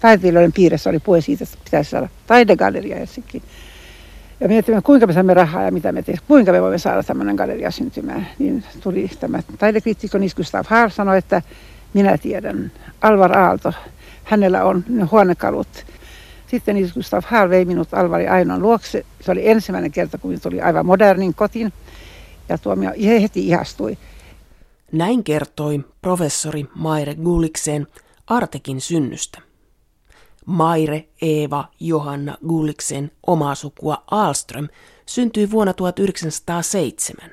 taiteilijoiden piirissä oli puhe siitä, että pitäisi saada taidegalleria Helsinkiin. Ja miettimme, kuinka me saamme rahaa ja mitä me teemme, kuinka me voimme saada tämmöinen galleria syntymään. Niin tuli tämä taidekriitikko Nis Gustav Haar sanoi, että minä tiedän, Alvar Aalto, hänellä on huonekalut. Sitten Nis Gustav Haar vei minut Alvari Ainon luokse. Se oli ensimmäinen kerta, kun tuli aivan modernin kotiin. Ja tuomio heti ihastui. Näin kertoi professori Maire Gullikseen Artekin synnystä. Maire Eeva Johanna Gulliksen omaa sukua Alström syntyi vuonna 1907.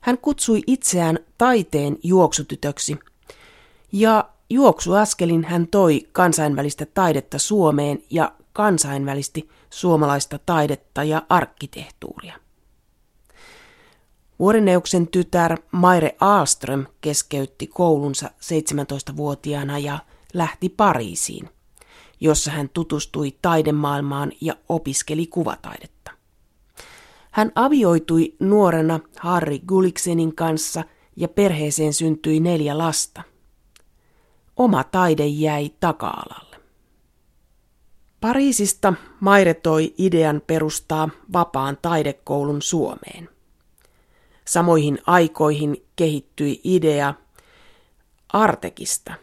Hän kutsui itseään taiteen juoksutytöksi ja juoksuaskelin hän toi kansainvälistä taidetta Suomeen ja kansainvälisti suomalaista taidetta ja arkkitehtuuria. Vuorineuksen tytär Maire Alström keskeytti koulunsa 17-vuotiaana ja lähti Pariisiin, jossa hän tutustui taidemaailmaan ja opiskeli kuvataidetta. Hän avioitui nuorena Harry Gulliksenin kanssa ja perheeseen syntyi neljä lasta. Oma taide jäi taka-alalle. Pariisista Maire toi idean perustaa vapaan taidekoulun Suomeen. Samoihin aikoihin kehittyi idea Artekista.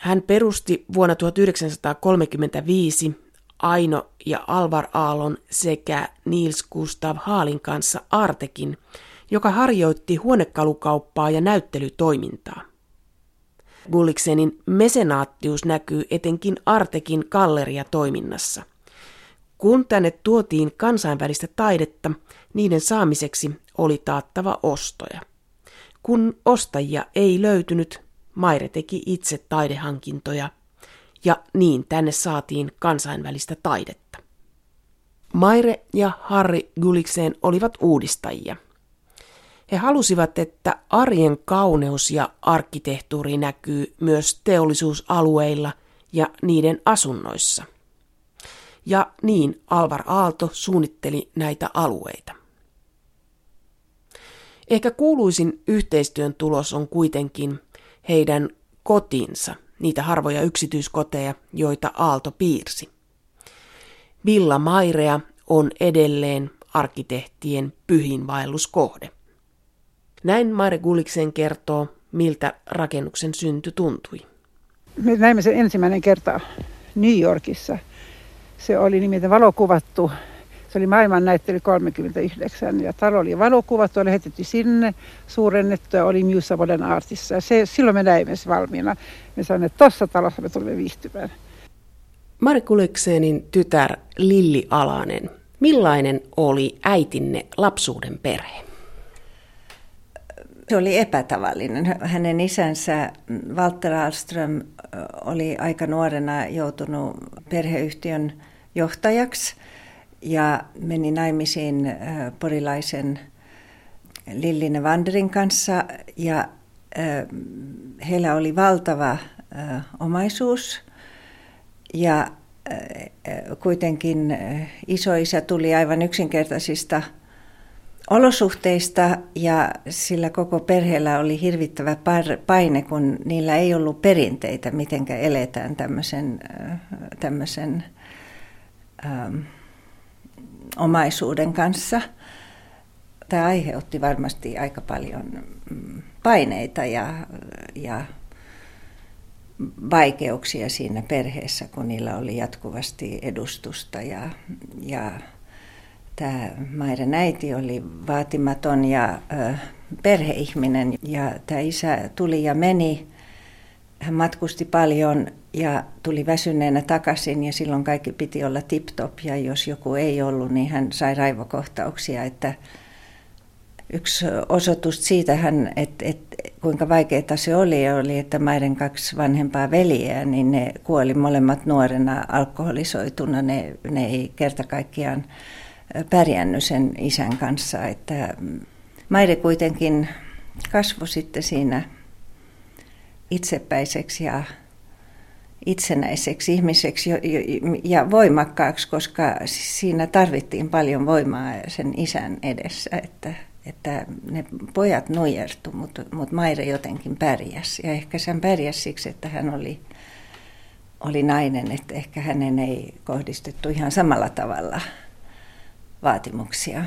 Hän perusti vuonna 1935 Aino ja Alvar Aallon sekä Niels Gustav Haalin kanssa Artekin, joka harjoitti huonekalukauppaa ja näyttelytoimintaa. Gulliksenin mesenaattius näkyy etenkin Artekin galleriatoiminnassa. Kun tänne tuotiin kansainvälistä taidetta, niiden saamiseksi oli taattava ostoja. Kun ostajia ei löytynyt, Maire teki itse taidehankintoja ja niin tänne saatiin kansainvälistä taidetta. Maire ja Harry Gullikseen olivat uudistajia. He halusivat, että arjen kauneus ja arkkitehtuuri näkyy myös teollisuusalueilla ja niiden asunnoissa. Ja niin Alvar Aalto suunnitteli näitä alueita. Ehkä kuuluisin yhteistyön tulos on kuitenkin heidän kotinsa, niitä harvoja yksityiskoteja, joita Aalto piirsi. Villa Mairea on edelleen arkkitehtien pyhinvaelluskohde. Näin Maire Gulliksen kertoo, miltä rakennuksen synty tuntui. Me näimme sen ensimmäinen kerta New Yorkissa. Se oli nimittäin valokuvattu se oli maailmannäyttely 39 ja talo oli valokuvattu, oli heitetty sinne, suurennettu ja oli Muse Modern Artissa. Ja se, silloin me näimme se valmiina. Me sanoimme, että tuossa talossa me tulemme viihtymään. Mari Kuleksenin tytär Lilli Alanen, millainen oli äitinne lapsuuden perhe? Se oli epätavallinen. Hänen isänsä Walter Alström oli aika nuorena joutunut perheyhtiön johtajaksi – ja meni naimisiin äh, porilaisen Lilline Wanderin kanssa ja äh, heillä oli valtava äh, omaisuus. Ja kuitenkin isoisä tuli aivan yksinkertaisista olosuhteista ja sillä koko perheellä oli hirvittävä paine, kun niillä ei ollut perinteitä, miten eletään tämmöisen, tämmöisen ähm, omaisuuden kanssa. Tämä aiheutti varmasti aika paljon mm, paineita ja, ja vaikeuksia siinä perheessä, kun niillä oli jatkuvasti edustusta ja, ja tämä Mairen äiti oli vaatimaton ja ö, perheihminen ja tämä isä tuli ja meni. Hän matkusti paljon ja tuli väsyneenä takaisin ja silloin kaikki piti olla tip-top ja jos joku ei ollut, niin hän sai raivokohtauksia, että yksi osoitus siitä, hän, että, että kuinka vaikeaa se oli, oli, että maiden kaksi vanhempaa veljeä, niin ne kuoli molemmat nuorena alkoholisoituna. Ne, ne ei kerta kaikkiaan pärjännyt sen isän kanssa. Että Maide kuitenkin kasvoi sitten siinä itsepäiseksi ja itsenäiseksi ihmiseksi ja voimakkaaksi, koska siinä tarvittiin paljon voimaa sen isän edessä, että, että ne pojat nujertu, mutta, mutta Maire jotenkin pärjäsi. Ja ehkä sen pärjäsi siksi, että hän oli oli nainen, että ehkä hänen ei kohdistettu ihan samalla tavalla vaatimuksia.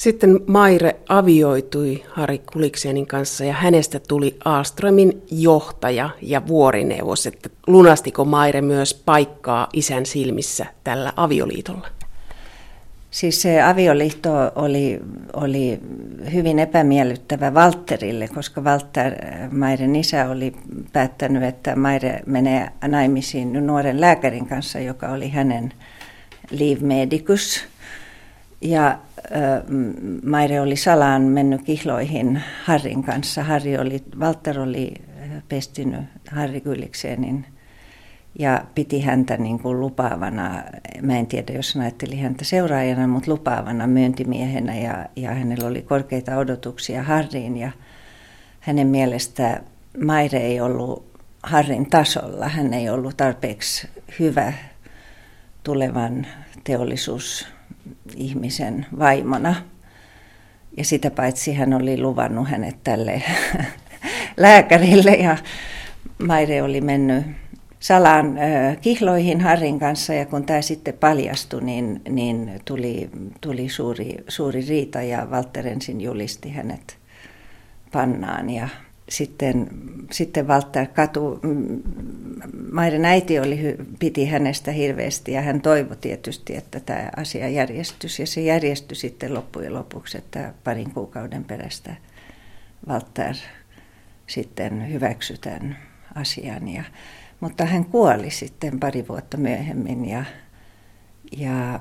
Sitten Maire avioitui Harri Kuliksenin kanssa ja hänestä tuli Aastromin johtaja ja vuorineuvos. Että lunastiko Maire myös paikkaa isän silmissä tällä avioliitolla? Siis se avioliitto oli, oli hyvin epämiellyttävä Valterille, koska Walter, Mairen isä, oli päättänyt, että Maire menee naimisiin nuoren lääkärin kanssa, joka oli hänen leave medicus. Ja Maire oli salaan mennyt kihloihin Harrin kanssa. Harri oli, Walter oli pestinyt Harri Kylliksenin ja piti häntä niin kuin lupaavana, mä en tiedä jos hän ajatteli häntä seuraajana, mutta lupaavana myyntimiehenä ja, ja hänellä oli korkeita odotuksia Harriin ja hänen mielestä Maire ei ollut Harrin tasolla, hän ei ollut tarpeeksi hyvä tulevan teollisuusihmisen vaimona. Ja sitä paitsi hän oli luvannut hänet tälle lääkärille ja Maire oli mennyt salaan kihloihin Harrin kanssa ja kun tämä sitten paljastui, niin, niin tuli, tuli suuri, suuri riita ja Walter ensin julisti hänet pannaan ja sitten, sitten Walter katu, Maiden äiti oli, piti hänestä hirveästi ja hän toivoi tietysti, että tämä asia järjestyisi. Ja se järjestyi sitten loppujen lopuksi, että parin kuukauden perästä Walter sitten hyväksytään asian. Ja, mutta hän kuoli sitten pari vuotta myöhemmin ja, ja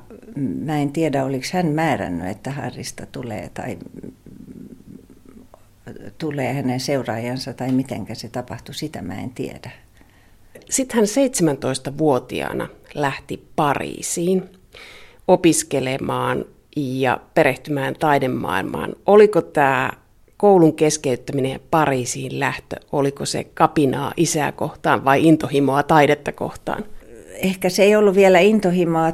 mä en tiedä, oliko hän määrännyt, että Harrista tulee tai tulee hänen seuraajansa tai miten se tapahtui, sitä mä en tiedä. Sitten hän 17-vuotiaana lähti Pariisiin opiskelemaan ja perehtymään taidemaailmaan. Oliko tämä koulun keskeyttäminen ja Pariisiin lähtö, oliko se kapinaa isää kohtaan vai intohimoa taidetta kohtaan? Ehkä se ei ollut vielä intohimoa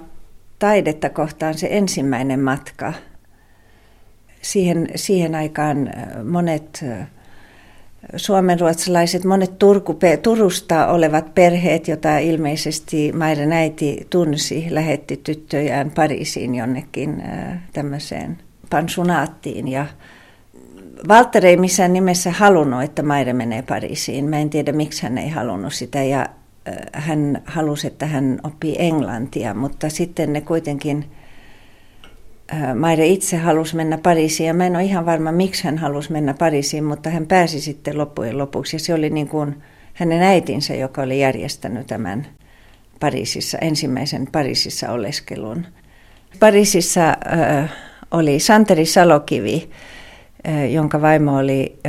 taidetta kohtaan se ensimmäinen matka. Siihen, siihen aikaan äh, monet äh, suomenruotsalaiset, monet Turku, Turusta olevat perheet, joita ilmeisesti Maiden äiti tunsi, lähetti tyttöjään Pariisiin jonnekin äh, tämmöiseen pansunaattiin ja Walter ei missään nimessä halunnut, että Maire menee Pariisiin. Mä en tiedä, miksi hän ei halunnut sitä ja hän halusi, että hän oppii englantia, mutta sitten ne kuitenkin, Maire itse halusi mennä Pariisiin ja mä en ole ihan varma, miksi hän halusi mennä Pariisiin, mutta hän pääsi sitten loppujen lopuksi ja se oli niin kuin hänen äitinsä, joka oli järjestänyt tämän Pariisissa, ensimmäisen Pariisissa oleskelun. Pariisissa äh, oli Santeri Salokivi, jonka vaimo oli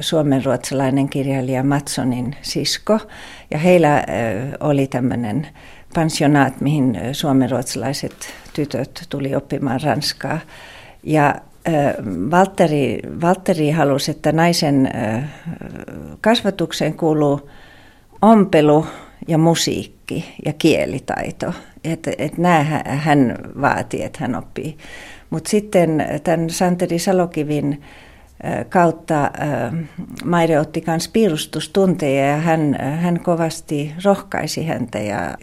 suomenruotsalainen kirjailija Matsonin sisko. Ja heillä oli tämmöinen pensionaat, mihin suomenruotsalaiset tytöt tuli oppimaan ranskaa. Ja Valtteri, Valtteri halusi, että naisen kasvatukseen kuuluu ompelu ja musiikki ja kielitaito. Että et nämä hän vaati, että hän oppii mutta sitten tämän Santeri Salokivin kautta Maire otti myös piirustustunteja ja hän, hän kovasti rohkaisi häntä ja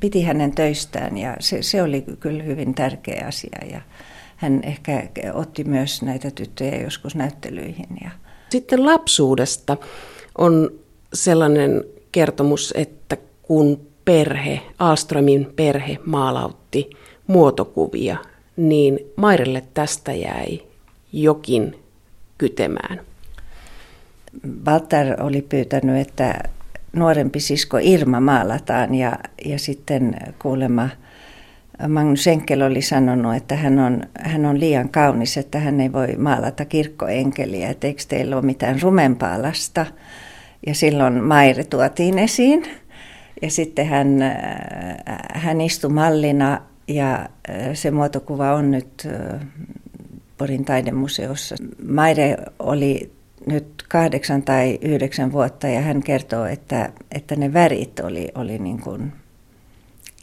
piti hänen töistään ja se, se oli kyllä hyvin tärkeä asia ja hän ehkä otti myös näitä tyttöjä joskus näyttelyihin. Ja. Sitten lapsuudesta on sellainen kertomus, että kun perhe, Alströmin perhe maalautti muotokuvia niin Mairelle tästä jäi jokin kytemään. Walter oli pyytänyt, että nuorempi sisko Irma maalataan ja, ja sitten kuulemma Magnus Enkel oli sanonut, että hän on, hän on liian kaunis, että hän ei voi maalata kirkkoenkeliä, että eikö teillä ole mitään rumempaa lasta. Ja silloin Maire tuotiin esiin ja sitten hän, hän istui mallina ja se muotokuva on nyt Porin taidemuseossa. Maire oli nyt kahdeksan tai yhdeksän vuotta ja hän kertoo, että, että ne värit oli, oli niin kuin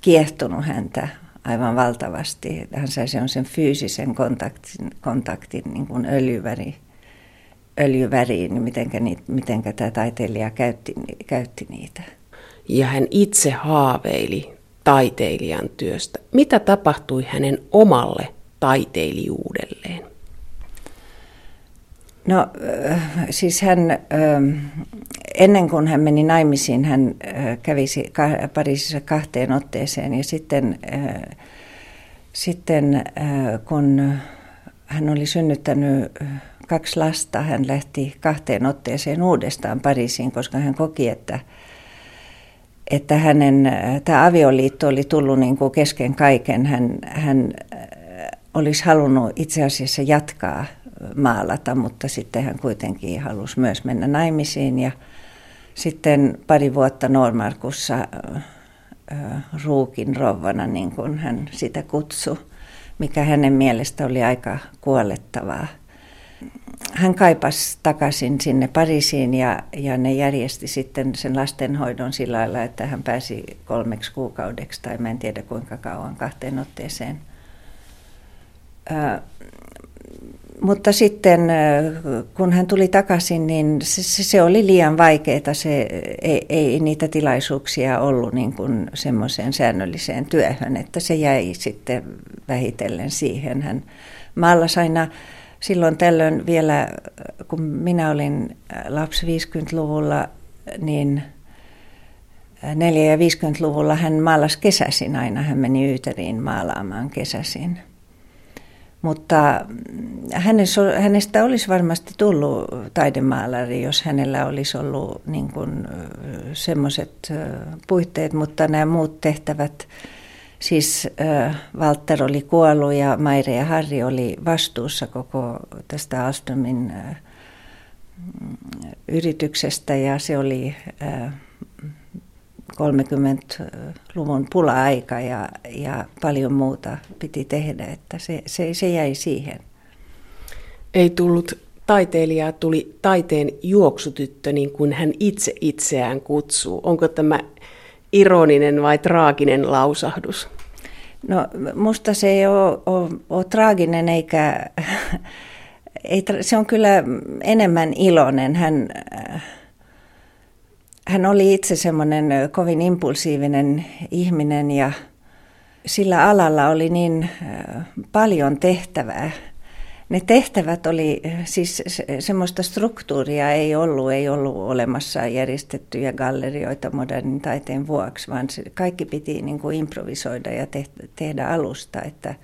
kiehtonut häntä aivan valtavasti. Hän sai sen fyysisen kontaktin, kontaktin niin kuin öljyväri, öljyväriin, niin mitenkä, mitenkä tämä taiteilija käytti, käytti niitä. ja hän itse haaveili taiteilijan työstä. Mitä tapahtui hänen omalle taiteilijuudelleen? No siis hän, ennen kuin hän meni naimisiin, hän kävisi Pariisissa kahteen otteeseen ja sitten, sitten kun hän oli synnyttänyt kaksi lasta, hän lähti kahteen otteeseen uudestaan Pariisiin, koska hän koki, että, että hänen tämä avioliitto oli tullut niin kuin kesken kaiken. Hän, hän olisi halunnut itse asiassa jatkaa maalata, mutta sitten hän kuitenkin halusi myös mennä naimisiin ja sitten pari vuotta Normarkussa ruukin rovana, niin kuin hän sitä kutsui, mikä hänen mielestä oli aika kuolettavaa. Hän kaipasi takaisin sinne Pariisiin ja, ja ne järjesti sitten sen lastenhoidon sillä lailla, että hän pääsi kolmeksi kuukaudeksi tai mä en tiedä kuinka kauan kahteen otteeseen mutta sitten kun hän tuli takaisin, niin se, se oli liian vaikeaa. Se, ei, ei niitä tilaisuuksia ollut niin kuin semmoiseen säännölliseen työhön, että se jäi sitten vähitellen siihen. Hän maalasi aina silloin tällöin vielä, kun minä olin lapsi 50-luvulla, niin 4- ja 50-luvulla hän maalasi kesäsin aina. Hän meni Yyteriin maalaamaan kesäsin. Mutta hänestä olisi varmasti tullut taidemaalari, jos hänellä olisi ollut niin semmoiset puitteet, mutta nämä muut tehtävät, siis Walter oli kuollut ja Maire ja Harri oli vastuussa koko tästä Alstomin yrityksestä. Ja se oli 30-luvun pula-aika ja, ja paljon muuta piti tehdä, että se, se, se jäi siihen. Ei tullut taiteilijaa, tuli taiteen juoksutyttö, niin kuin hän itse itseään kutsuu. Onko tämä ironinen vai traaginen lausahdus? No musta se ei ole, ole, ole traaginen eikä, ei, se on kyllä enemmän iloinen. Hän, hän oli itse semmoinen kovin impulsiivinen ihminen ja sillä alalla oli niin paljon tehtävää. Ne tehtävät oli, siis semmoista struktuuria ei ollut, ei ollut olemassa järjestettyjä gallerioita modernin taiteen vuoksi, vaan kaikki piti niin kuin improvisoida ja tehdä alusta, että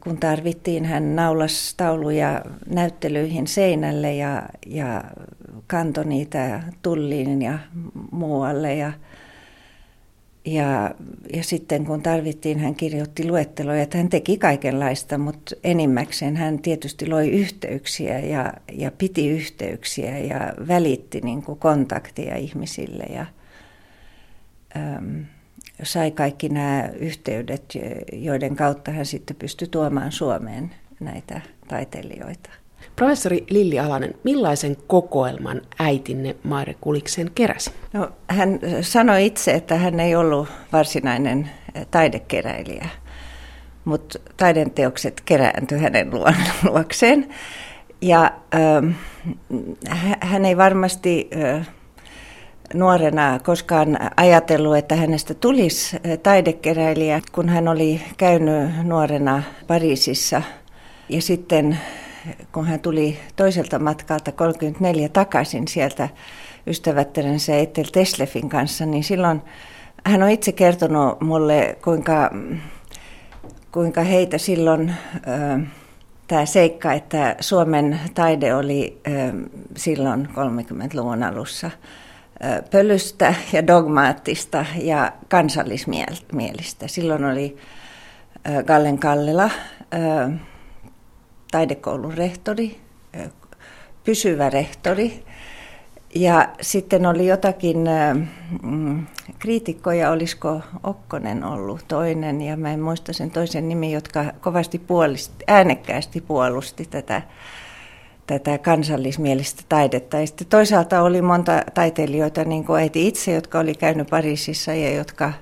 kun tarvittiin, hän naulas tauluja näyttelyihin seinälle ja, ja kantoi niitä tulliin ja muualle. Ja, ja, ja sitten kun tarvittiin, hän kirjoitti luetteloja, että hän teki kaikenlaista, mutta enimmäkseen hän tietysti loi yhteyksiä ja, ja piti yhteyksiä ja välitti niin kuin kontaktia ihmisille. Ja, äm, sai kaikki nämä yhteydet, joiden kautta hän sitten pystyi tuomaan Suomeen näitä taiteilijoita. Professori Lilli Alanen, millaisen kokoelman äitinne Maire Kuliksen keräsi? No, hän sanoi itse, että hän ei ollut varsinainen taidekeräilijä, mutta taidenteokset kerääntyi hänen luokseen. Ja äh, hän ei varmasti äh, nuorena koskaan ajatellut, että hänestä tulisi taidekeräilijä, kun hän oli käynyt nuorena Pariisissa. Ja sitten kun hän tuli toiselta matkalta 34 takaisin sieltä ystävättärensä Etel Teslefin kanssa, niin silloin hän on itse kertonut mulle, kuinka, kuinka heitä silloin tämä seikka, että Suomen taide oli silloin 30-luvun alussa – pölystä ja dogmaattista ja kansallismielistä. Silloin oli Gallen Kallela, taidekoulun rehtori, pysyvä rehtori. Ja sitten oli jotakin mm, kriitikkoja, olisiko Okkonen ollut toinen, ja mä en muista sen toisen nimi, jotka kovasti puolisti, äänekkäästi puolusti tätä tätä kansallismielistä taidetta. Ja sitten toisaalta oli monta taiteilijoita, niin kuin äiti itse, jotka oli käynyt Pariisissa ja jotka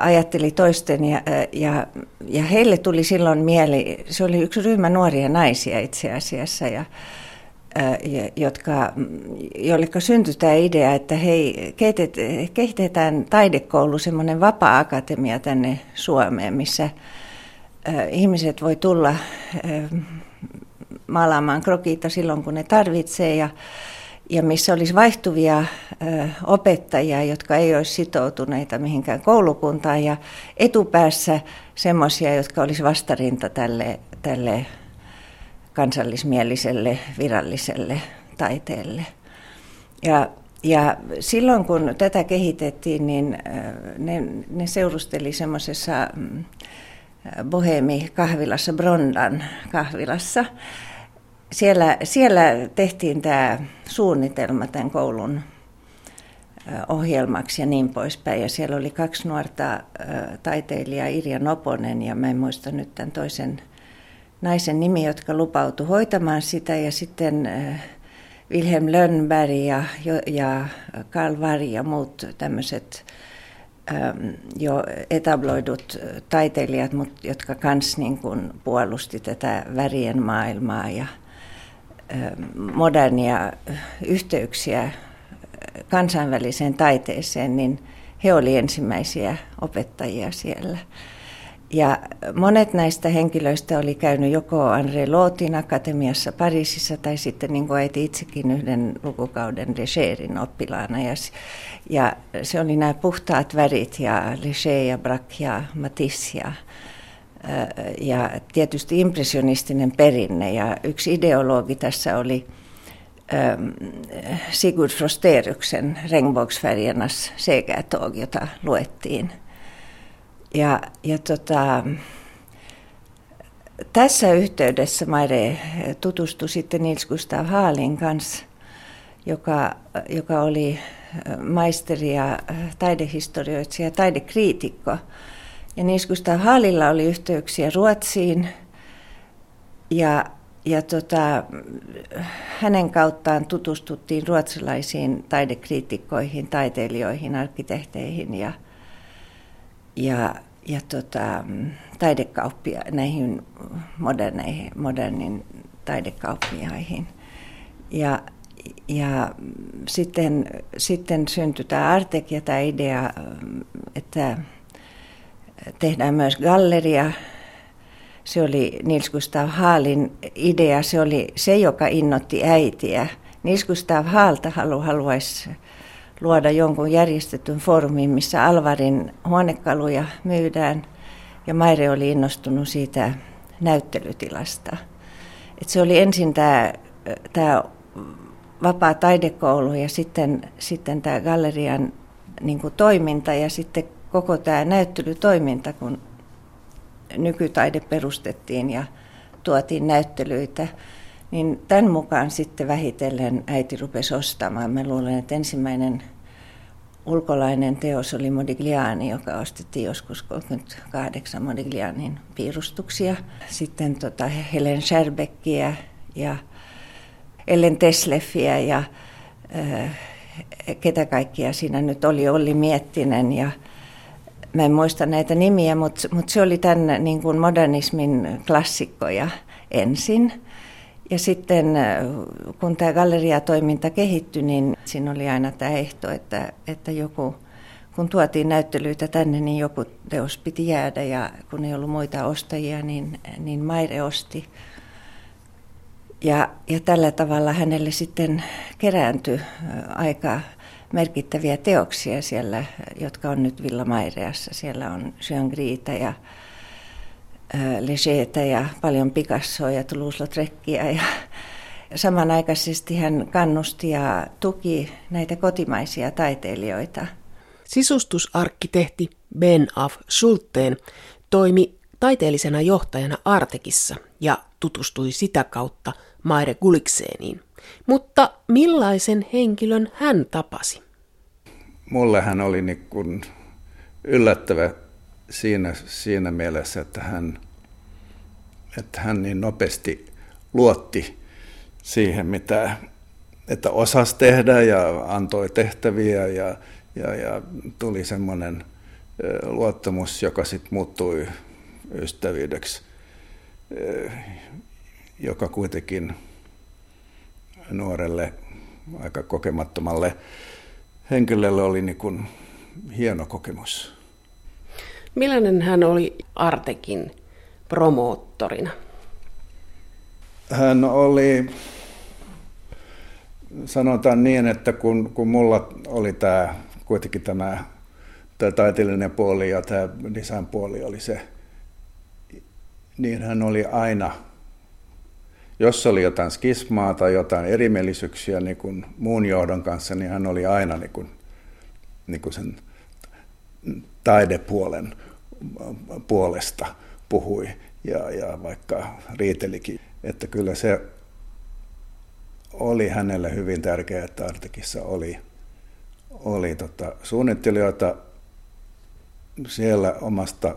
ajatteli toisten ja, ja, ja heille tuli silloin mieli, se oli yksi ryhmä nuoria naisia itse asiassa ja, jotka, joille syntyi tämä idea, että hei, kehitetään taidekoulu, semmoinen vapaa-akatemia tänne Suomeen, missä ihmiset voi tulla maalaamaan krokita silloin, kun ne tarvitsee ja, ja missä olisi vaihtuvia opettajia, jotka ei olisi sitoutuneita mihinkään koulukuntaan ja etupäässä semmoisia, jotka olisi vastarinta tälle, tälle kansallismieliselle viralliselle taiteelle. Ja, ja silloin kun tätä kehitettiin, niin ne, ne seurusteli semmoisessa mm, Bohemi-kahvilassa, Brondan kahvilassa. Siellä, siellä tehtiin tämä suunnitelma tämän koulun ohjelmaksi ja niin poispäin. Ja siellä oli kaksi nuorta taiteilijaa, Irja Noponen ja mä en muista nyt tämän toisen naisen nimi, jotka lupautu hoitamaan sitä. Ja sitten Wilhelm Lönnberg ja, ja Karl Vari ja muut tämmöiset jo etabloidut taiteilijat, jotka kans niin kuin puolusti tätä värien maailmaa ja modernia yhteyksiä kansainväliseen taiteeseen, niin he olivat ensimmäisiä opettajia siellä. Ja monet näistä henkilöistä oli käynyt joko André Lootin akatemiassa Pariisissa tai sitten niin kuin äiti itsekin yhden lukukauden Legerin oppilaana. Ja, ja se oli nämä puhtaat värit ja Leger ja Braque ja Matisse ja, ja tietysti impressionistinen perinne. Ja yksi ideologi tässä oli Sigurd Frosteryksen Regnbågsfärgernas segertåg, jota luettiin – ja, ja tota, tässä yhteydessä Maire tutustui sitten Nils Gustav Haalin kanssa, joka, joka oli maisteri ja taidehistorioitsija ja taidekriitikko. Ja Nils Gustav Haalilla oli yhteyksiä Ruotsiin ja, ja tota, hänen kauttaan tutustuttiin ruotsalaisiin taidekriitikkoihin, taiteilijoihin, arkkitehteihin ja – ja, ja tota, taidekauppia, näihin moderneihin, modernin taidekauppiaihin. Ja, ja sitten, sitten syntyi tämä Artek ja tämä idea, että tehdään myös galleria. Se oli Nils Gustav Haalin idea, se oli se, joka innotti äitiä. Nils Gustav Haalta halu, haluaisi luoda jonkun järjestetyn foorumin, missä Alvarin huonekaluja myydään. Ja Maire oli innostunut siitä näyttelytilasta. Et se oli ensin tämä, vapaa taidekoulu ja sitten, sitten tämä gallerian niin toiminta ja sitten koko tämä näyttelytoiminta, kun nykytaide perustettiin ja tuotiin näyttelyitä, niin tämän mukaan sitten vähitellen äiti rupesi ostamaan. Mä luulen, että ensimmäinen ulkolainen teos oli Modigliani, joka ostettiin joskus 38 Modiglianin piirustuksia. Sitten tota Helen Scherbeckiä ja Ellen Tesleffiä ja äh, ketä kaikkia siinä nyt oli, Olli Miettinen ja mä en muista näitä nimiä, mutta, mutta se oli tämän niin kuin modernismin klassikkoja ensin. Ja sitten kun tämä galleriatoiminta kehittyi, niin siinä oli aina tämä ehto, että, että joku, kun tuotiin näyttelyitä tänne, niin joku teos piti jäädä ja kun ei ollut muita ostajia, niin, niin Maire osti. Ja, ja tällä tavalla hänelle sitten kerääntyi aika merkittäviä teoksia siellä, jotka on nyt Villa Maireassa. Siellä on Jean Griita ja Legeetä ja paljon Picassoa ja Toulouse-Lautreckia ja samanaikaisesti hän kannusti ja tuki näitä kotimaisia taiteilijoita. Sisustusarkkitehti Ben Af Schulteen toimi taiteellisena johtajana Artekissa ja tutustui sitä kautta Maire Gulikseeniin. Mutta millaisen henkilön hän tapasi? Mulle hän oli niin kuin yllättävä siinä, siinä mielessä, että hän, että hän niin nopeasti luotti siihen, mitä että osasi tehdä ja antoi tehtäviä ja, ja, ja tuli semmoinen luottamus, joka sitten muuttui ystävyydeksi, joka kuitenkin nuorelle, aika kokemattomalle henkilölle oli niin kuin hieno kokemus. Millainen hän oli Artekin promoottorina? Hän oli, sanotaan niin, että kun, kun mulla oli tämä, kuitenkin tämä, tämä taiteellinen puoli ja tämä design puoli oli se, niin hän oli aina, jos oli jotain skismaa tai jotain erimielisyyksiä niin kuin muun johdon kanssa, niin hän oli aina niin kuin, niin kuin sen taidepuolen puolesta puhui ja, ja vaikka riitelikin, että kyllä se oli hänelle hyvin tärkeää, että Artekissa oli, oli tota, suunnittelijoita siellä omasta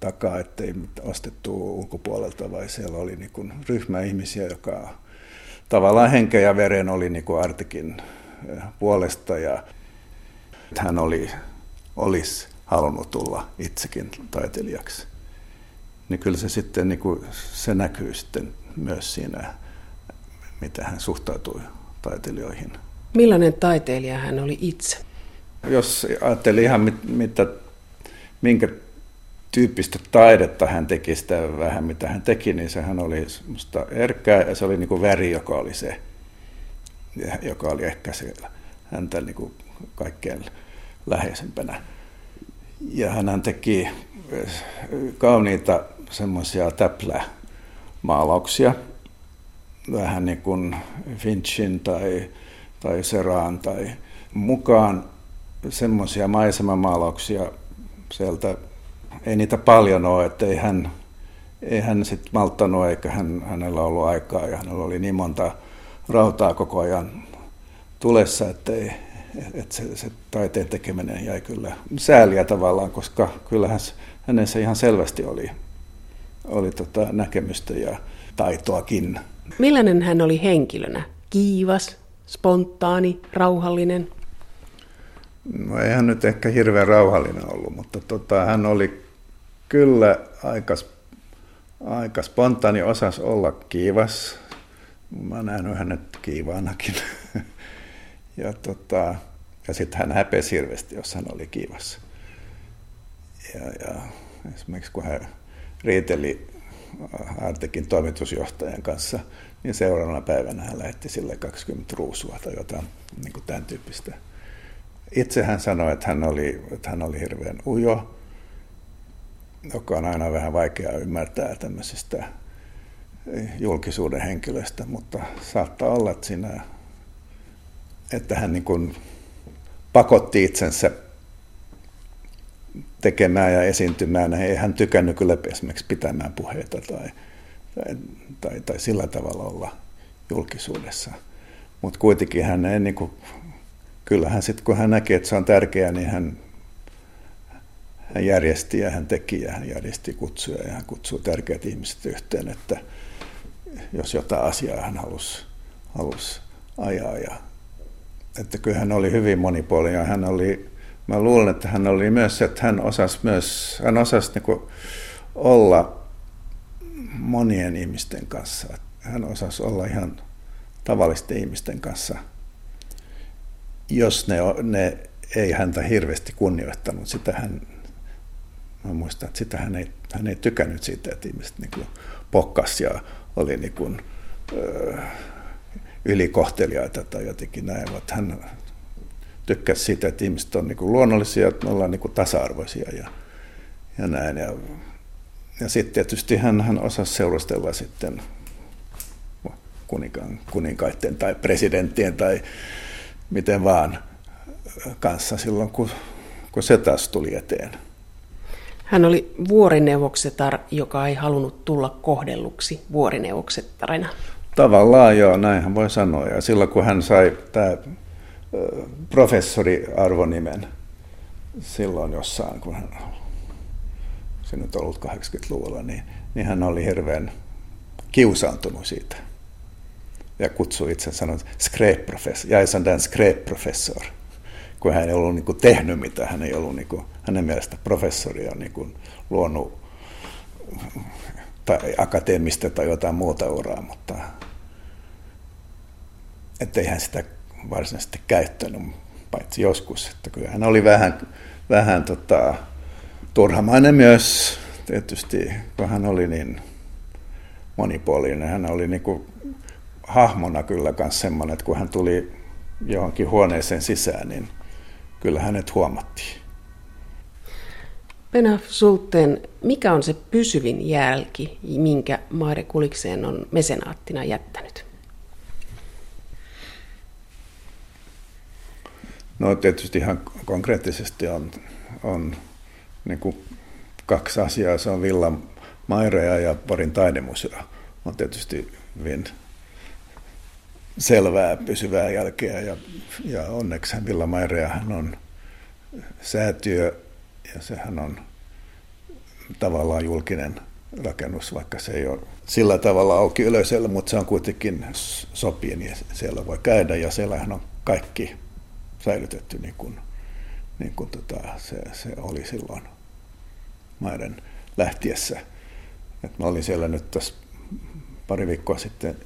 takaa, ettei ostettu ulkopuolelta, vai siellä oli niin kuin ryhmä ihmisiä, joka tavallaan henkeä ja veren oli niin kuin Artekin eh, puolesta ja hän oli, olisi halunnut tulla itsekin taiteilijaksi. Niin kyllä se sitten niin kuin, se näkyy sitten myös siinä, mitä hän suhtautui taiteilijoihin. Millainen taiteilija hän oli itse? Jos ajatteli ihan mit, mitä, minkä tyyppistä taidetta hän teki sitä vähän, mitä hän teki, niin sehän oli semmoista erkkää ja se oli niin kuin väri, joka oli se, joka oli ehkä se häntä niin kuin kaikkein läheisempänä. Ja hän teki kauniita semmoisia täplämaalauksia, vähän niin kuin Finchin tai, tai Seraan tai mukaan semmoisia maisemamaalauksia sieltä, ei niitä paljon ole, että ei hän, ei hän sitten malttanut eikä hän, hänellä ollut aikaa ja hänellä oli niin monta rautaa koko ajan tulessa, että ei, että se, se taiteen tekeminen jäi kyllä sääliä tavallaan, koska kyllähän hänessä ihan selvästi oli, oli tota näkemystä ja taitoakin. Millainen hän oli henkilönä? Kiivas, spontaani, rauhallinen? No ei hän nyt ehkä hirveän rauhallinen ollut, mutta tota, hän oli kyllä aika, aika spontaani, osas olla kiivas. Mä näen hänet kiivaanakin. Ja, tota, ja sitten hän häpesi hirveästi, jos hän oli kiivassa. Ja, ja esimerkiksi kun hän riiteli Artekin toimitusjohtajan kanssa, niin seuraavana päivänä hän lähetti sille 20 ruusua tai jotain niin kuin tämän tyyppistä. Itse hän sanoi, että hän oli, että hän oli hirveän ujo, joka on aina vähän vaikeaa ymmärtää tämmöisistä julkisuuden henkilöistä, mutta saattaa olla, että siinä että hän niin kuin pakotti itsensä tekemään ja esiintymään. Ei hän tykännyt kyllä esimerkiksi pitämään puheita tai, tai, tai, tai sillä tavalla olla julkisuudessa. Mutta kuitenkin hän ei, niin kuin, kyllähän sitten kun hän näki, että se on tärkeää, niin hän, hän järjesti ja hän teki ja hän järjesti kutsuja ja hän kutsui tärkeät ihmiset yhteen, että jos jotain asiaa hän halusi, halusi ajaa ja että kyllä hän oli hyvin monipuolinen ja hän oli, mä luulen, että hän oli myös että hän osasi myös, hän osasi niin olla monien ihmisten kanssa. Hän osasi olla ihan tavallisten ihmisten kanssa, jos ne, ne ei häntä hirveästi kunnioittanut. Sitä hän, mä muistan, että sitä hän ei, hän ei tykännyt siitä, että ihmiset niin pokkas ja oli niin kuin, öö, ylikohteliaita tai jotenkin näin, vaan hän tykkäsi siitä, että ihmiset on niin kuin luonnollisia, että me ollaan niin kuin tasa-arvoisia ja, ja näin. Ja, ja sitten tietysti hän, hän osasi seurustella sitten kuninkaan, kuninkaiden tai presidenttien tai miten vaan kanssa silloin, kun, kun se taas tuli eteen. Hän oli vuorineuvoksetar, joka ei halunnut tulla kohdelluksi vuorineuvoksettarina. Tavallaan joo, näinhän voi sanoa. Ja silloin kun hän sai tämä professori arvonimen silloin jossain, kun hän se nyt ollut 80-luvulla, niin, niin hän oli hirveän kiusaantunut siitä. Ja kutsui itse sanoa skräpprofessor, jag är den skräpprofessor. Kun hän ei ollut niin kuin, tehnyt mitään, hän ei ollut niin kuin, hänen mielestä professoria niin kuin, luonut tai akateemista tai jotain muuta uraa, mutta että ei hän sitä varsinaisesti käyttänyt, paitsi joskus. Että kyllä hän oli vähän, vähän tota, turhamainen myös tietysti, kun hän oli niin monipuolinen. Hän oli niin kuin hahmona kyllä myös semmoinen, että kun hän tuli johonkin huoneeseen sisään, niin kyllä hänet huomattiin. Pena Sulten, mikä on se pysyvin jälki, minkä Maire Kulikseen on mesenaattina jättänyt? No tietysti ihan konkreettisesti on, on niin kuin kaksi asiaa. Se on Villa Mairea ja Porin taidemuseo. On tietysti hyvin selvää pysyvää jälkeä ja, ja onneksi Villa Maireahan on säätiö ja sehän on tavallaan julkinen rakennus, vaikka se ei ole sillä tavalla auki yleisölle, mutta se on kuitenkin sopien ja siellä voi käydä ja siellähän on kaikki säilytetty niin kuin, niin kuin tota, se, se oli silloin maiden lähtiessä. Et mä olin siellä nyt tässä pari viikkoa sitten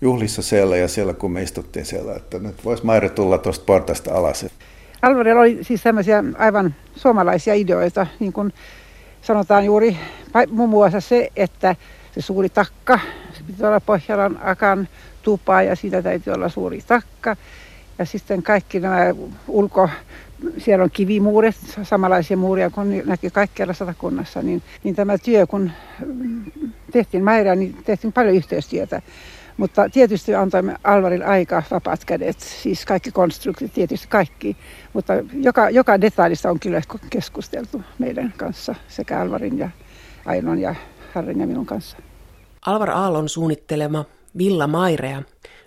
juhlissa siellä ja siellä kun me istuttiin siellä, että nyt voisi Maire tulla tuosta portaista alas. Alvarella oli siis sellaisia aivan suomalaisia ideoita, niin kuin sanotaan juuri muun muassa se, että se suuri takka, se piti olla Pohjalan akan tupa ja siitä täytyy olla suuri takka. Ja sitten kaikki nämä ulko, siellä on kivimuuret, samanlaisia muuria kuin näkyy kaikkialla satakunnassa, niin, niin tämä työ, kun tehtiin Mairaa, niin tehtiin paljon yhteistyötä. Mutta tietysti antoimme Alvarille aika vapaat kädet, siis kaikki konstruktit, tietysti kaikki. Mutta joka, joka detailista on kyllä keskusteltu meidän kanssa, sekä Alvarin ja Ainon ja Harrin ja minun kanssa. Alvar Aallon suunnittelema Villa Mairea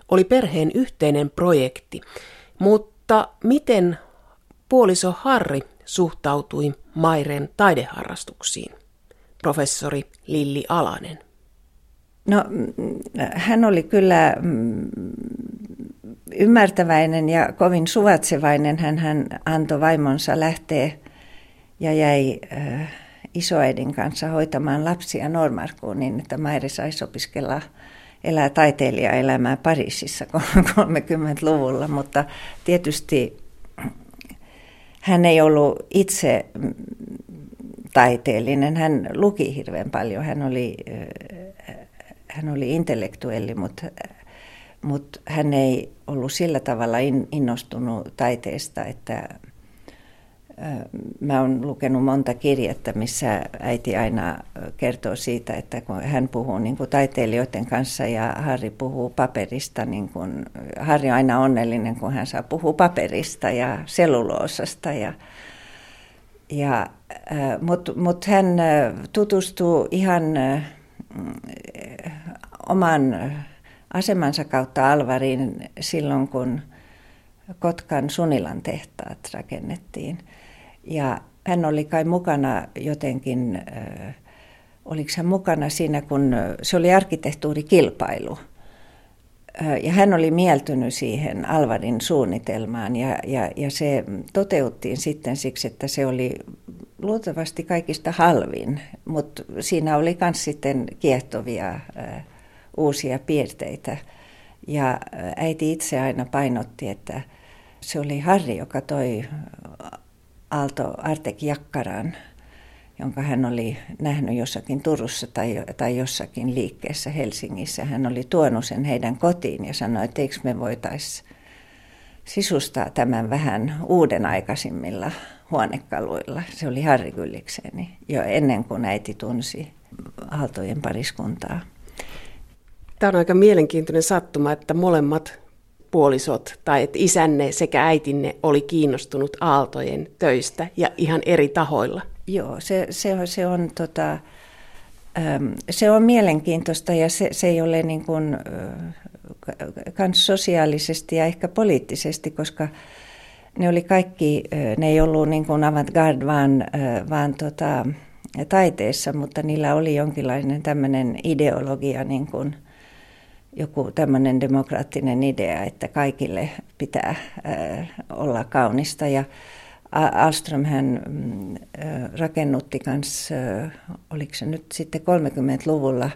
oli perheen yhteinen projekti, mutta miten puoliso Harri suhtautui Maireen taideharrastuksiin? Professori Lilli Alanen. No, hän oli kyllä mm, ymmärtäväinen ja kovin suvatsevainen. Hän, hän antoi vaimonsa lähteä ja jäi äh, isoäidin kanssa hoitamaan lapsia Normarkuun niin, että Mairi saisi opiskella elää taiteilijaelämää Pariisissa 30-luvulla, mutta tietysti hän ei ollut itse mm, taiteellinen. Hän luki hirveän paljon. Hän oli äh, hän oli intellektuelli, mutta, mutta hän ei ollut sillä tavalla innostunut taiteesta, että Mä oon lukenut monta kirjettä, missä äiti aina kertoo siitä, että kun hän puhuu niin kuin taiteilijoiden kanssa ja Harri puhuu paperista, niin kuin, Harri on aina onnellinen, kun hän saa puhua paperista ja selluloosasta. Ja, ja, Mutta mut hän tutustuu ihan oman asemansa kautta Alvariin silloin, kun Kotkan Sunilan tehtaat rakennettiin. Ja hän oli kai mukana jotenkin, äh, oliko hän mukana siinä, kun se oli arkkitehtuurikilpailu. Ja hän oli mieltynyt siihen Alvarin suunnitelmaan ja, ja, ja se toteuttiin sitten siksi, että se oli luultavasti kaikista halvin, mutta siinä oli myös sitten kiehtovia äh, uusia piirteitä. Ja äiti itse aina painotti, että se oli Harri, joka toi Aalto Artek Jakkaran, jonka hän oli nähnyt jossakin Turussa tai, tai jossakin liikkeessä Helsingissä. Hän oli tuonut sen heidän kotiin ja sanoi, että eikö me voitaisiin sisustaa tämän vähän uuden aikaisimmilla huonekaluilla. Se oli Harri Kyllikseni jo ennen kuin äiti tunsi Aaltojen pariskuntaa. Tämä on aika mielenkiintoinen sattuma, että molemmat puolisot tai että isänne sekä äitinne oli kiinnostunut Aaltojen töistä ja ihan eri tahoilla. Joo, se, se, se on tota, se on mielenkiintoista ja se, se ei ole niin kuin, kans sosiaalisesti ja ehkä poliittisesti, koska ne oli kaikki, ne ei ollut niin kuin avantgarde, vaan, vaan tota, taiteessa, mutta niillä oli jonkinlainen tämmöinen ideologia, niin kuin joku tämmöinen demokraattinen idea, että kaikille pitää olla kaunista. Ja Alström hän mm, rakennutti myös, oliko se nyt sitten 30-luvulla,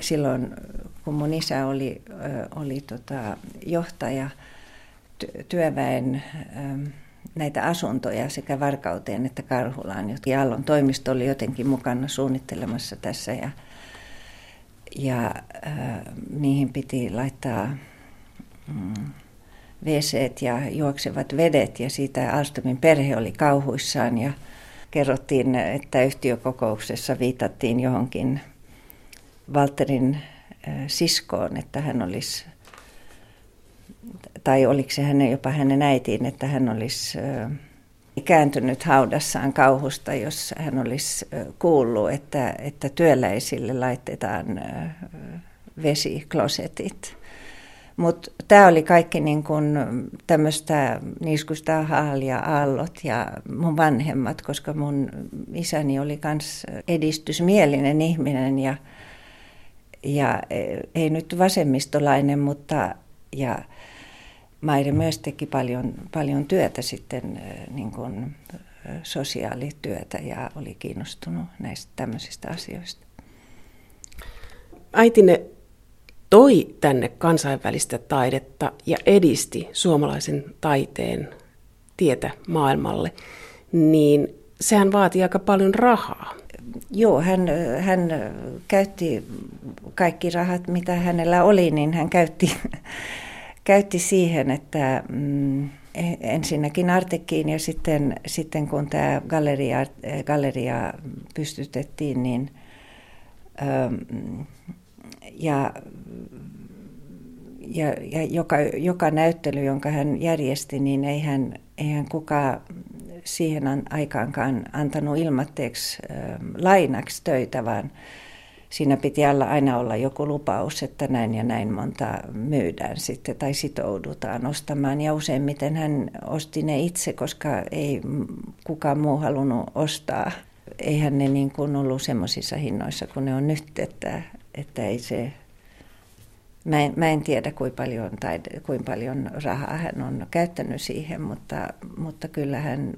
silloin kun mun isä oli, oli tota, johtaja työväen näitä asuntoja sekä Varkauteen että Karhulaan. Ja Aallon toimisto oli jotenkin mukana suunnittelemassa tässä ja, ja äh, niihin piti laittaa mm, wc ja juoksevat vedet ja siitä Alstomin perhe oli kauhuissaan ja kerrottiin, että yhtiökokouksessa viitattiin johonkin Walterin siskoon, että hän olisi tai oliko se hänen, jopa hänen äitiin, että hän olisi kääntynyt haudassaan kauhusta, jos hän olisi kuullut, että, että työläisille laitetaan vesiklosetit. Mutta tämä oli kaikki niin kun tämmöistä niiskusta haalia, aallot ja mun vanhemmat, koska mun isäni oli myös edistysmielinen ihminen ja, ja ei nyt vasemmistolainen, mutta ja Maire myös teki paljon, paljon työtä sitten niin kuin, sosiaalityötä ja oli kiinnostunut näistä tämmöisistä asioista. Äitine toi tänne kansainvälistä taidetta ja edisti suomalaisen taiteen tietä maailmalle, niin sehän vaatii aika paljon rahaa. Joo, hän, hän käytti kaikki rahat, mitä hänellä oli, niin hän käytti käytti siihen, että mm, e, ensinnäkin Artekkiin ja sitten, sitten kun tämä galleria, galleria pystytettiin, niin ähm, ja, ja, ja joka, joka näyttely, jonka hän järjesti, niin ei hän, ei hän kukaan siihen aikaankaan antanut ilmatteeksi äh, lainaksi töitä, vaan siinä piti alla aina olla joku lupaus, että näin ja näin monta myydään sitten tai sitoudutaan ostamaan. Ja useimmiten hän osti ne itse, koska ei kukaan muu halunnut ostaa. Eihän ne niin kuin ollut semmoisissa hinnoissa kuin ne on nyt, että, että ei se... Mä en, mä en tiedä, kuinka paljon, tai kuinka paljon rahaa hän on käyttänyt siihen, mutta, mutta kyllä hän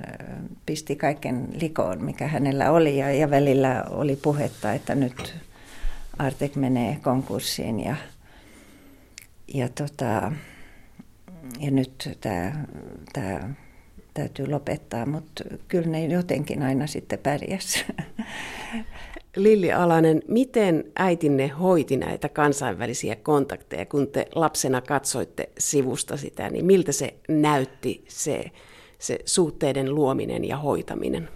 pisti kaiken likoon, mikä hänellä oli. Ja, ja välillä oli puhetta, että nyt Artek menee konkurssiin ja, ja, tota, ja nyt tämä, tämä täytyy lopettaa, mutta kyllä ne jotenkin aina sitten pärjäs. Lilli Alanen, miten äitinne hoiti näitä kansainvälisiä kontakteja, kun te lapsena katsoitte sivusta sitä, niin miltä se näytti se, se suhteiden luominen ja hoitaminen?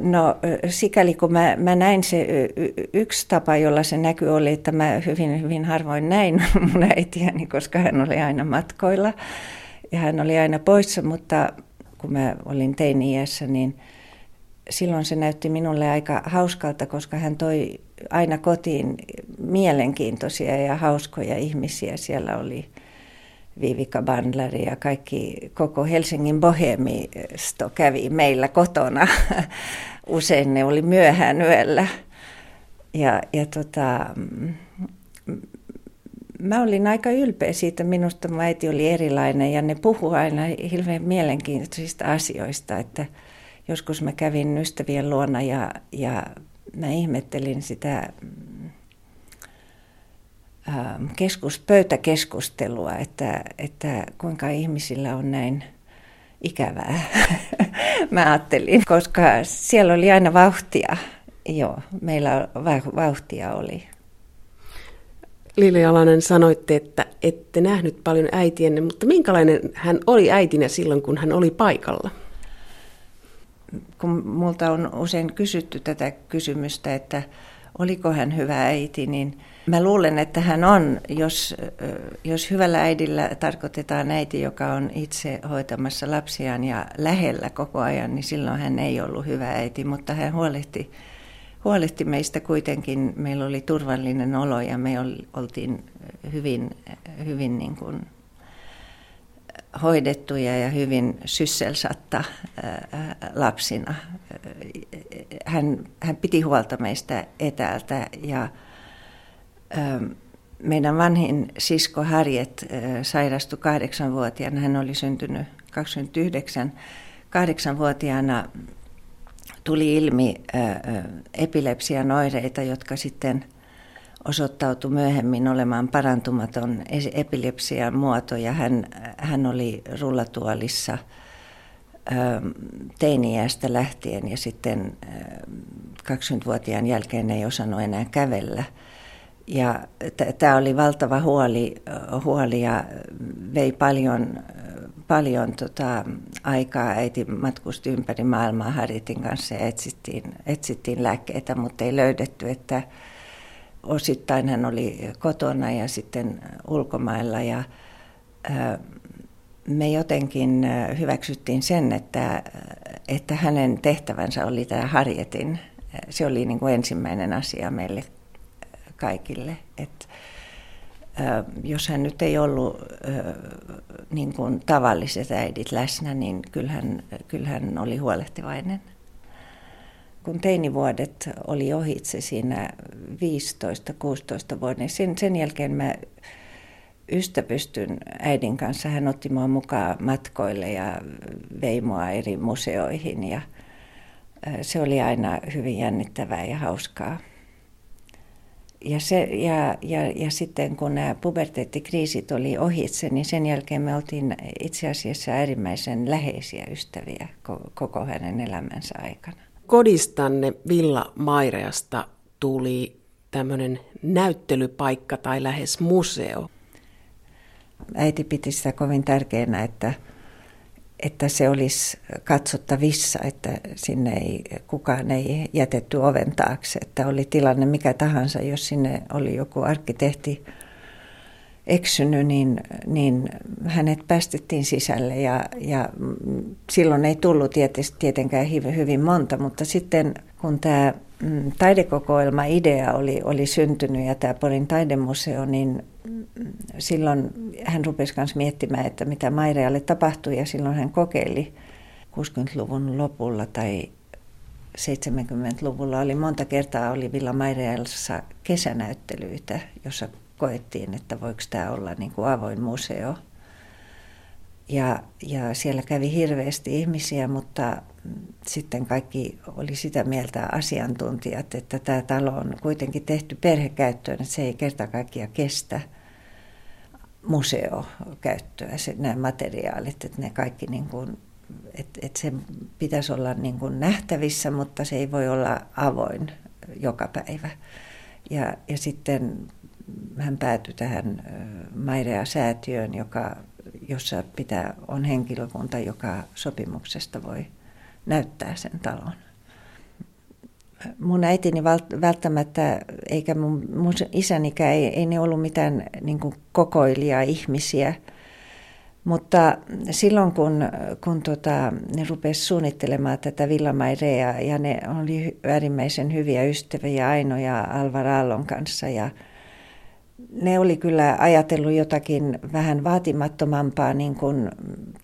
No sikäli kun mä, mä näin se yksi tapa, jolla se näkyy oli, että mä hyvin, hyvin harvoin näin mun äitiäni, koska hän oli aina matkoilla ja hän oli aina poissa, mutta kun mä olin teini-iässä, niin silloin se näytti minulle aika hauskalta, koska hän toi aina kotiin mielenkiintoisia ja hauskoja ihmisiä. Siellä oli Viivika Bandleri ja kaikki, koko Helsingin bohemisto kävi meillä kotona. Usein ne oli myöhään yöllä. Ja, ja tota, mä olin aika ylpeä siitä. Minusta mun äiti oli erilainen ja ne puhu aina hirveän mielenkiintoisista asioista. Että joskus mä kävin ystävien luona ja, ja mä ihmettelin sitä Ähm, keskus, pöytäkeskustelua, että, että kuinka ihmisillä on näin ikävää. Mä ajattelin, koska siellä oli aina vauhtia. Joo, meillä vauhtia oli. Lili Alanen, sanoitte, että ette nähnyt paljon äitienne, mutta minkälainen hän oli äitinä silloin, kun hän oli paikalla? Kun multa on usein kysytty tätä kysymystä, että oliko hän hyvä äiti, niin – Mä luulen, että hän on, jos, jos hyvällä äidillä tarkoitetaan äiti, joka on itse hoitamassa lapsiaan ja lähellä koko ajan, niin silloin hän ei ollut hyvä äiti, mutta hän huolehti, huolehti meistä kuitenkin. Meillä oli turvallinen olo ja me oltiin hyvin, hyvin niin kuin hoidettuja ja hyvin sysselsatta lapsina. Hän, hän piti huolta meistä etäältä ja meidän vanhin sisko Harriet sairastui kahdeksanvuotiaana. Hän oli syntynyt 29. Kahdeksanvuotiaana tuli ilmi epilepsian oireita, jotka sitten osoittautui myöhemmin olemaan parantumaton epilepsian muoto ja hän, hän oli rullatuolissa teiniästä lähtien ja sitten 20-vuotiaan jälkeen ei osannut enää kävellä. Ja tämä oli valtava huoli, huoli ja vei paljon, paljon tota aikaa. Äiti matkusti ympäri maailmaa Haritin kanssa ja etsittiin, etsittiin lääkkeitä, mutta ei löydetty, että osittain hän oli kotona ja sitten ulkomailla ja me jotenkin hyväksyttiin sen, että, että hänen tehtävänsä oli tämä Harjetin. Se oli niin kuin ensimmäinen asia meille kaikille. Että, jos hän nyt ei ollut niin kuin tavalliset äidit läsnä, niin kyllähän, kyllähän oli huolehtivainen kun teinivuodet oli ohitse siinä 15-16 vuoden, sen, sen jälkeen mä ystävystyn äidin kanssa. Hän otti mua mukaan matkoille ja vei mua eri museoihin ja se oli aina hyvin jännittävää ja hauskaa. Ja, se, ja, ja, ja sitten kun nämä puberteettikriisit oli ohitse, niin sen jälkeen me oltiin itse asiassa äärimmäisen läheisiä ystäviä koko hänen elämänsä aikana kodistanne Villa Maireasta tuli tämmöinen näyttelypaikka tai lähes museo. Äiti piti sitä kovin tärkeänä, että, että se olisi katsottavissa, että sinne ei, kukaan ei jätetty oven taakse. Että oli tilanne mikä tahansa, jos sinne oli joku arkkitehti eksynyt, niin, niin hänet päästettiin sisälle ja, ja silloin ei tullut tietenkään hyvin monta, mutta sitten kun tämä mm, taidekokoelma-idea oli, oli syntynyt ja tämä Porin taidemuseo, niin mm, silloin hän rupesi myös miettimään, että mitä Mairealle tapahtui ja silloin hän kokeili 60-luvun lopulla tai 70-luvulla oli monta kertaa oli Villa Mairealassa kesänäyttelyitä, jossa koettiin, että voiko tämä olla niin kuin avoin museo. Ja, ja siellä kävi hirveästi ihmisiä, mutta sitten kaikki oli sitä mieltä asiantuntijat, että tämä talo on kuitenkin tehty perhekäyttöön, että se ei kerta kaikkiaan kestä museokäyttöä, se, nämä materiaalit, että ne kaikki niin kuin, että, että se pitäisi olla niin kuin nähtävissä, mutta se ei voi olla avoin joka päivä. Ja, ja sitten hän päätyi tähän Mairea-säätiöön, joka, jossa pitää, on henkilökunta, joka sopimuksesta voi näyttää sen talon. Mun äitini välttämättä, eikä mun, mun isänikään, ei, ei ne ollut mitään niin kokoilijaa ihmisiä. Mutta silloin kun, kun tota, ne rupesi suunnittelemaan tätä Villamairea ja ne oli äärimmäisen hyviä ystäviä Aino ja Alvar Aallon kanssa ja ne oli kyllä ajatellut jotakin vähän vaatimattomampaa, niin kuin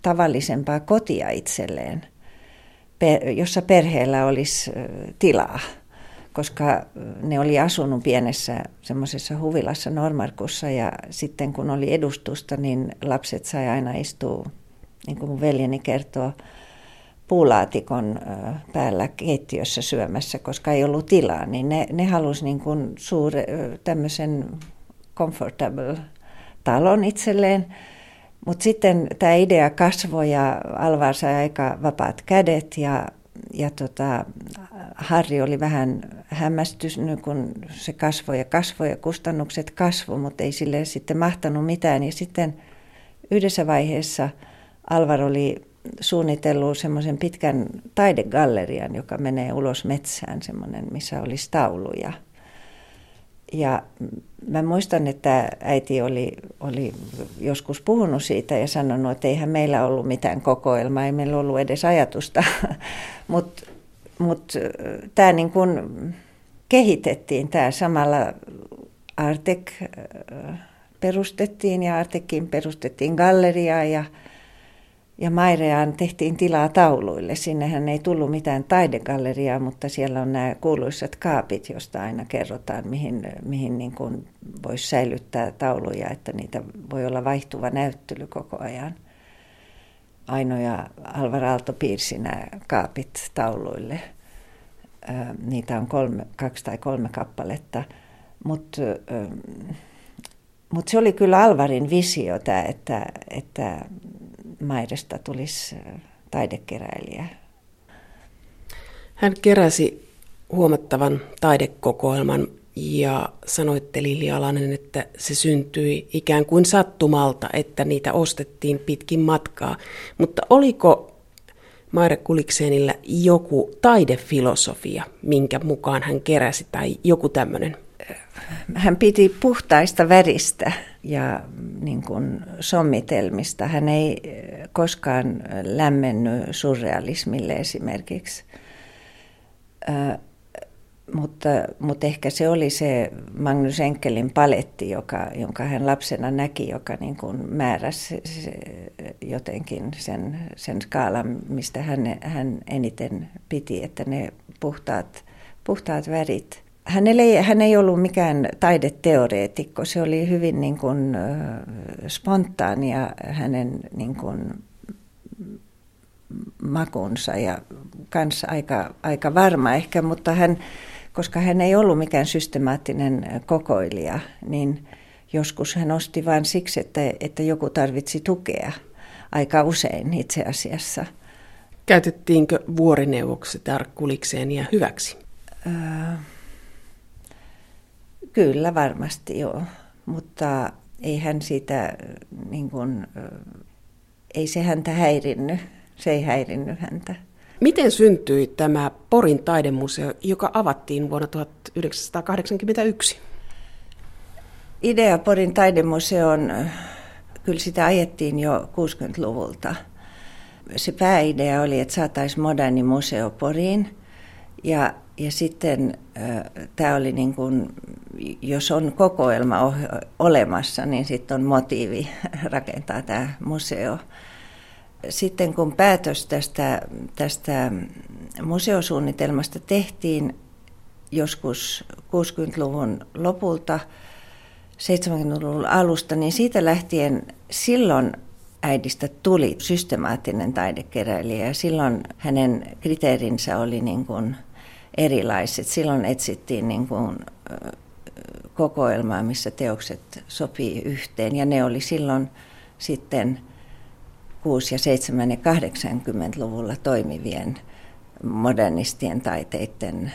tavallisempaa kotia itselleen, jossa perheellä olisi tilaa, koska ne oli asunut pienessä semmoisessa huvilassa Normarkussa ja sitten kun oli edustusta, niin lapset sai aina istua, niin kuin mun veljeni kertoo, puulaatikon päällä keittiössä syömässä, koska ei ollut tilaa, niin ne, ne halusi niin kuin suure, tämmöisen comfortable talon itselleen. Mutta sitten tämä idea kasvoi ja Alvar sai aika vapaat kädet ja, ja tota, Harri oli vähän hämmästynyt, kun se kasvoi ja kasvoi ja kustannukset kasvoi, mutta ei sille sitten mahtanut mitään. Ja sitten yhdessä vaiheessa Alvar oli suunnitellut semmoisen pitkän taidegallerian, joka menee ulos metsään, semmoinen, missä olisi tauluja – ja mä muistan, että äiti oli, oli joskus puhunut siitä ja sanonut, että eihän meillä ollut mitään kokoelmaa, ei meillä ollut edes ajatusta. Mutta mut, tämä niin kun kehitettiin, tämä samalla Artek perustettiin ja Artekin perustettiin galleriaa ja ja Maireaan tehtiin tilaa tauluille. Sinnehän ei tullut mitään taidegalleriaa, mutta siellä on nämä kuuluisat kaapit, joista aina kerrotaan, mihin, mihin niin kuin voisi säilyttää tauluja, että niitä voi olla vaihtuva näyttely koko ajan. Aino ja Alvar Aalto piirsi nämä kaapit tauluille. Niitä on kolme, kaksi tai kolme kappaletta. Mutta mut se oli kyllä Alvarin visio, tämä, että, että Maidesta tulisi taidekeräilijä. Hän keräsi huomattavan taidekokoelman ja sanoitte Lili Alanen, että se syntyi ikään kuin sattumalta, että niitä ostettiin pitkin matkaa. Mutta oliko Maire Kuliksenillä joku taidefilosofia, minkä mukaan hän keräsi, tai joku tämmöinen? Hän piti puhtaista väristä ja niin kuin sommitelmista. Hän ei koskaan lämmennyt surrealismille esimerkiksi mutta, mutta ehkä se oli se Magnus Enkelin paletti, joka, jonka hän lapsena näki, joka niin kuin määräsi jotenkin sen, sen skaalan, mistä hän, hän eniten piti, että ne puhtaat, puhtaat värit. Hän ei, hän ei ollut mikään taideteoreetikko, se oli hyvin niin kuin, spontaania hänen niin kuin, makunsa ja kanssa aika, aika varma ehkä, mutta hän, koska hän ei ollut mikään systemaattinen kokoilija, niin joskus hän osti vain siksi, että, että joku tarvitsi tukea aika usein itse asiassa. Käytettiinkö vuorineuvokset arkkulikseen ja hyväksi? Öö, kyllä varmasti joo, mutta ei hän siitä, niin kuin, ei se häntä häirinnyt, se ei häirinnyt häntä. Miten syntyi tämä Porin taidemuseo, joka avattiin vuonna 1981? Idea Porin taidemuseon, kyllä sitä ajettiin jo 60-luvulta. Se pääidea oli, että saataisiin moderni museo Poriin. Ja, ja sitten tämä oli niin kuin, jos on kokoelma olemassa, niin sitten on motiivi rakentaa tämä museo. Sitten kun päätös tästä, tästä museosuunnitelmasta tehtiin joskus 60-luvun lopulta, 70-luvun alusta, niin siitä lähtien silloin äidistä tuli systemaattinen taidekeräilijä ja silloin hänen kriteerinsä oli niin kuin erilaiset. Silloin etsittiin niin kuin kokoelmaa, missä teokset sopii yhteen ja ne oli silloin sitten – 6- ja 7- ja 80-luvulla toimivien modernistien taiteiden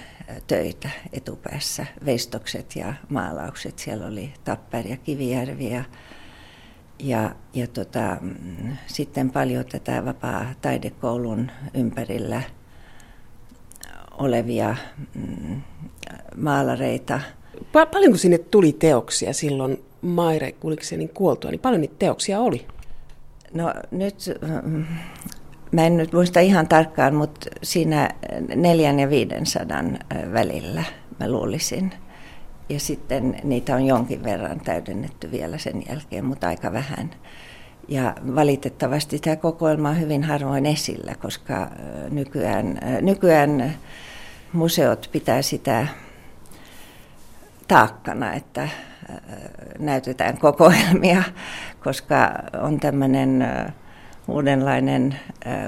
töitä etupäässä, veistokset ja maalaukset. Siellä oli Tapperi ja Kivijärvi ja, ja, ja tota, sitten paljon tätä vapaa taidekoulun ympärillä olevia mm, maalareita. Paljonko sinne tuli teoksia silloin Maire Kuliksenin kuoltua, niin paljon niitä teoksia oli? No nyt, mä en nyt muista ihan tarkkaan, mutta siinä neljän ja viiden sadan välillä mä luulisin. Ja sitten niitä on jonkin verran täydennetty vielä sen jälkeen, mutta aika vähän. Ja valitettavasti tämä kokoelma on hyvin harvoin esillä, koska nykyään, nykyään museot pitää sitä taakkana, että näytetään kokoelmia, koska on tämmöinen uudenlainen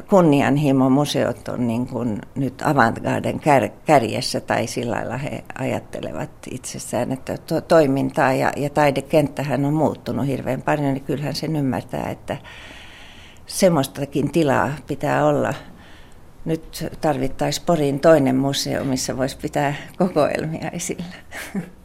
kunnianhimo. Museot on niin kuin nyt avantgarden kär, kärjessä tai sillä lailla he ajattelevat itsessään, että to, toimintaa ja, ja taidekenttähän on muuttunut hirveän paljon, niin kyllähän sen ymmärtää, että semmoistakin tilaa pitää olla. Nyt tarvittaisiin Poriin toinen museo, missä voisi pitää kokoelmia esillä.